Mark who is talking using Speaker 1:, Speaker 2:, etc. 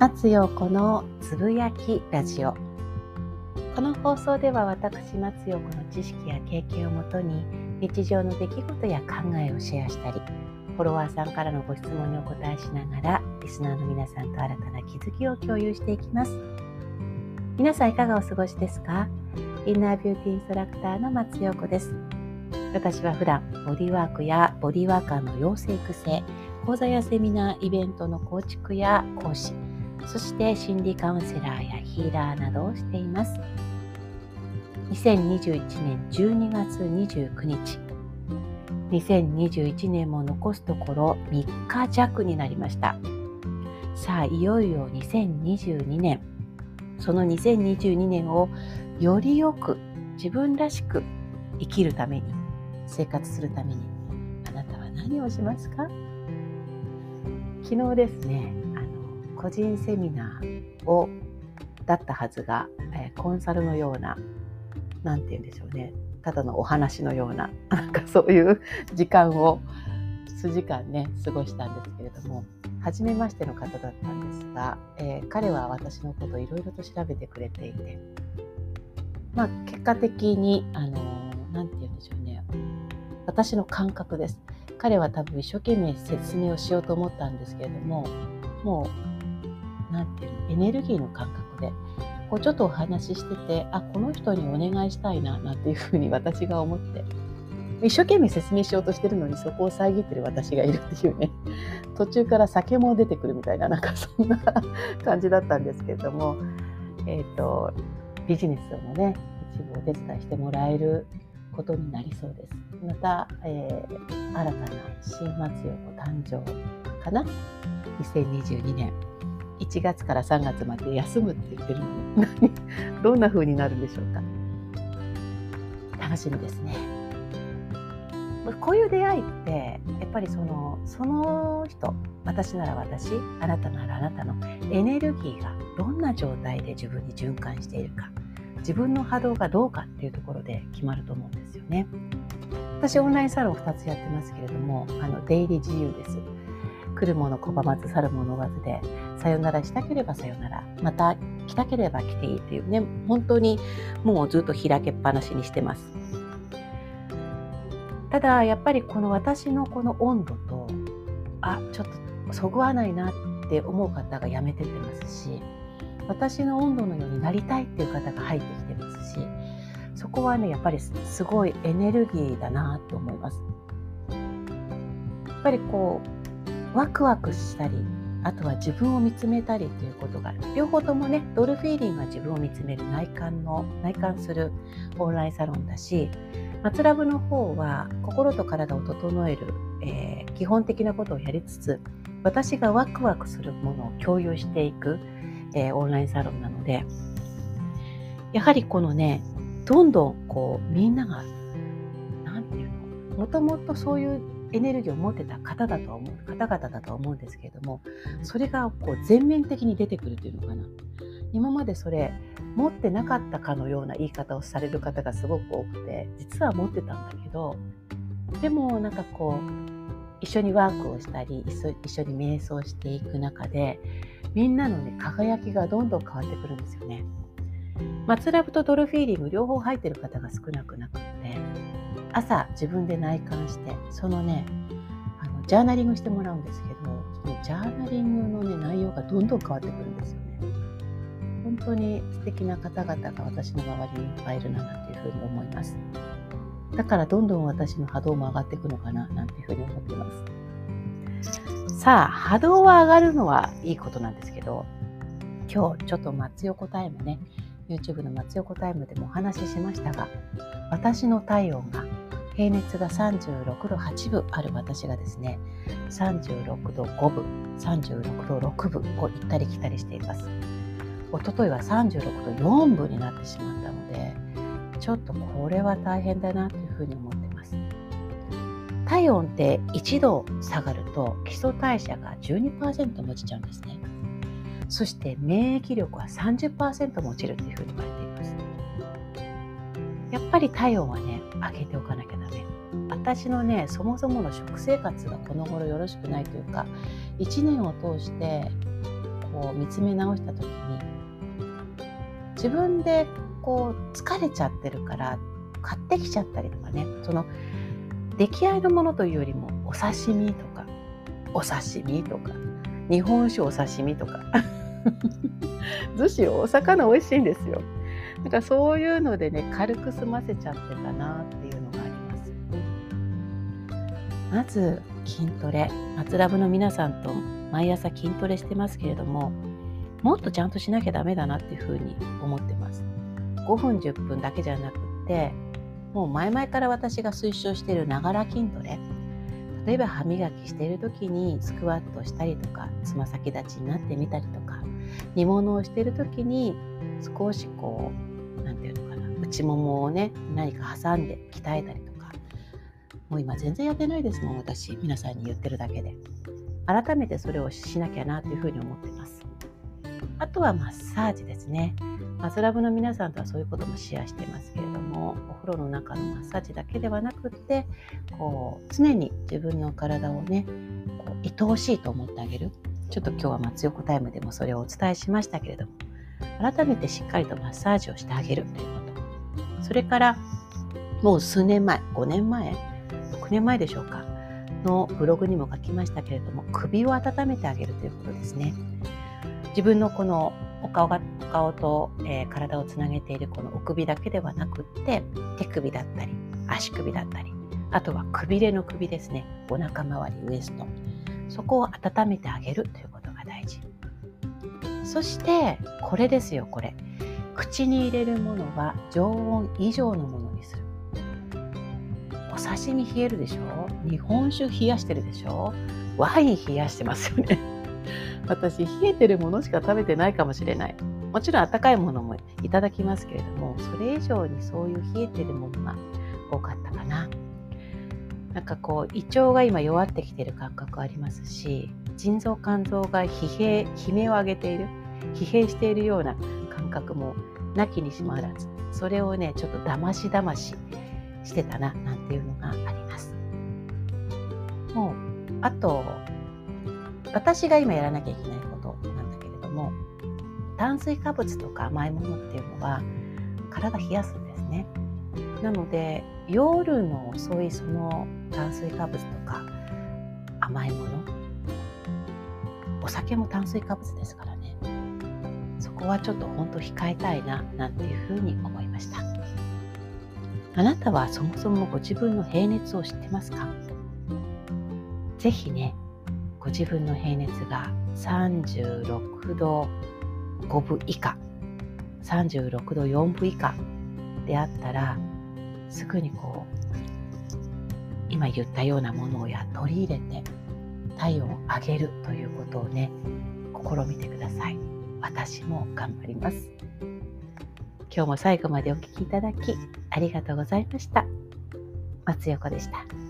Speaker 1: 松陽子のつぶやきラジオ。この放送では私松陽子の知識や経験をもとに日常の出来事や考えをシェアしたりフォロワーさんからのご質問にお答えしながらリスナーの皆さんと新たな気づきを共有していきます。皆さんいかがお過ごしですか？インナービューティーインストラクターの松陽子です。私は普段ボディワークやボディワーカーの養成育成講座やセミナーイベントの構築や講師。そして心理カウンセラーやヒーラーなどをしています。2021年12月29日。2021年も残すところ3日弱になりました。さあいよいよ2022年。その2022年をよりよく自分らしく生きるために生活するためにあなたは何をしますか？昨日ですね個人セミナーをだったはずが、え、コンサルのような何て言うんでしょうね。ただのお話のような なんかそういう時間を数時間ね過ごしたんですけれども初めましての方だったんですが、えー、彼は私のことをいろいろと調べてくれていてまあ結果的にあの何て言うんでしょうね。私の感覚です。彼は多分一生懸命説明をしようと思ったんですけれどももう何ていうのエネルギーの感覚で。こうちょっとお話ししててあこの人にお願いしたいななんていうふうに私が思って。一生懸命説明しようとしてるのにそこを遮ってる私がいるっていうね。途中から酒も出てくるみたいななんかそんな感じだったんですけれども、えーと、ビジネスのね一部お手伝いしてもらえることになりそうです。また、えー、新たな新松陽子誕生かな？2022年。1月から3月まで休むって言ってるのに どんな風になるんでしょうか。楽しみですね。こういう出会いってやっぱりそのその人私なら私あなたならあなたのエネルギーがどんな状態で自分に循環しているか自分の波動がどうかっていうところで決まると思うんですよね。私オンラインサロン2つやってますけれどもあの出入り自由です。来るもの拒まず去るもの追わずでさよならしたければさよなら。また来たければ来ていいっていうね。本当にもうずっと開けっぱなしにしてます。ただやっぱりこの私のこの温度とあちょっとそぐわないなって思う方がやめててますし私の温度のようになりたいっていう方が入ってきてますしそこはねやっぱりすごいエネルギーだなと思います。やっぱりこうワクワクしたりあとは自分を見つめたりということが両方ともねドルフィーリングは自分を見つめる内観の内観するオンラインサロンだし松ラブの方は心と体を整える、えー、基本的なことをやりつつ私がワクワクするものを共有していく、えー、オンラインサロンなのでやはりこのねどんどんこうみんなが何て言うのもともとそういうエネルギーを持ってた方だと思う方々だと思うんですけれどもそれがこう全面的に出てくるというのかな今までそれ持ってなかったかのような言い方をされる方がすごく多くて実は持ってたんだけどでもなんかこう一緒にワークをしたり一緒に瞑想していく中でみんなのね輝きがどんどん変わってくるんですよね。松ラブとドルフィーリング両方入ってる方が少なくなくって朝自分で内観してそのねあのジャーナリングしてもらうんですけどそのジャーナリングの、ね、内容がどんどん変わってくるんですよね。本当に素敵な方々が私の周りにいっぱいいるななんていうふうに思います。だからどんどん私の波動も上がっていくのかななんていうふうに思っています。さあ波動は上がるのはいいことなんですけど今日ちょっと松横タイムね YouTube の松横タイムでもお話ししましたが私の体温が平熱が36度8分ある私がですね36度5分36度6分を行ったり来たりしています。おとといは36度4分になってしまったのでちょっとこれは大変だなというふうに思ってます。体温って1度下がると基礎代謝が12%落ちちゃうんですね。そして免疫力は30%も落ちるっていうふうに言われています。やっぱり体温はね上げておかなきゃダメ。私のねそもそもの食生活がこの頃よろしくないというか1年を通してこう見つめ直した時に自分でこう疲れちゃってるから買ってきちゃったりとかね。その出来合いのものというよりもお刺身とかお刺身とか日本酒お刺身とか。寿司お魚美味しいんですよ。だかそういうのでね軽く済ませちゃってたなっていうのがあります。まず筋トレ。松ラブの皆さんと毎朝筋トレしてますけれどももっとちゃんとしなきゃダメだなっていうふうに思ってます。5分10分だけじゃなくってもう前々から私が推奨しているながら筋トレ。例えば歯磨きしている時にスクワットしたりとかつま先立ちになってみたりとか煮物をしている時に少しこう内ももをね何か挟んで鍛えたりとか。もう今全然やってないですもん私。皆さんに言ってるだけで。改めてそれをしなきゃなというふうに思ってます。あとはマッサージですね。マスラブの皆さんとはそういうこともシェアしてますけれどもお風呂の中のマッサージだけではなくってこう常に自分の体をねこう愛おしいと思ってあげる。ちょっと今日は松横タイムでもそれをお伝えしましたけれども改めてしっかりとマッサージをしてあげるというそれからもう数年前5年前6年前でしょうかのブログにも書きましたけれども首を温めてあげるということですね。自分のこのお顔がお顔と、えー、体をつなげているこのお首だけではなくって手首だったり足首だったりあとはくびれの首ですね。お腹周りウエスト。そこを温めてあげるということが大事。そしてこれですよこれ。口に入れるものは常温以上のものにする。お刺身冷えるでしょ？日本酒冷やしてるでしょ？ワイン冷やしてますよね。私冷えてるものしか食べてないかもしれない。もちろん温かいものもいただきますけれどもそれ以上にそういう冷えてるものが多かったかな。なんかこう胃腸が今弱ってきてる感覚ありますし腎臓肝臓が疲弊悲鳴を上げている疲弊しているような覚もなきにしもあらずそれをねちょっとだましだまししてたななんていうのがあります。もうあと私が今やらなきゃいけないことなんだけれども炭水化物とか甘いものっていうのは体冷やすんですね。なので夜の遅いその炭水化物とか甘いものお酒も炭水化物ですからね。そこはちょっと本当控えたいななんていうふうに思いました。あなたはそもそもご自分の平熱を知ってますか？ぜひねご自分の平熱が36度5分以下36度4分以下であったらすぐにこう今言ったようなものをや取り入れて体温を上げるということをね試みてください。私も頑張ります今日も最後までお聴きいただきありがとうございました松横でした。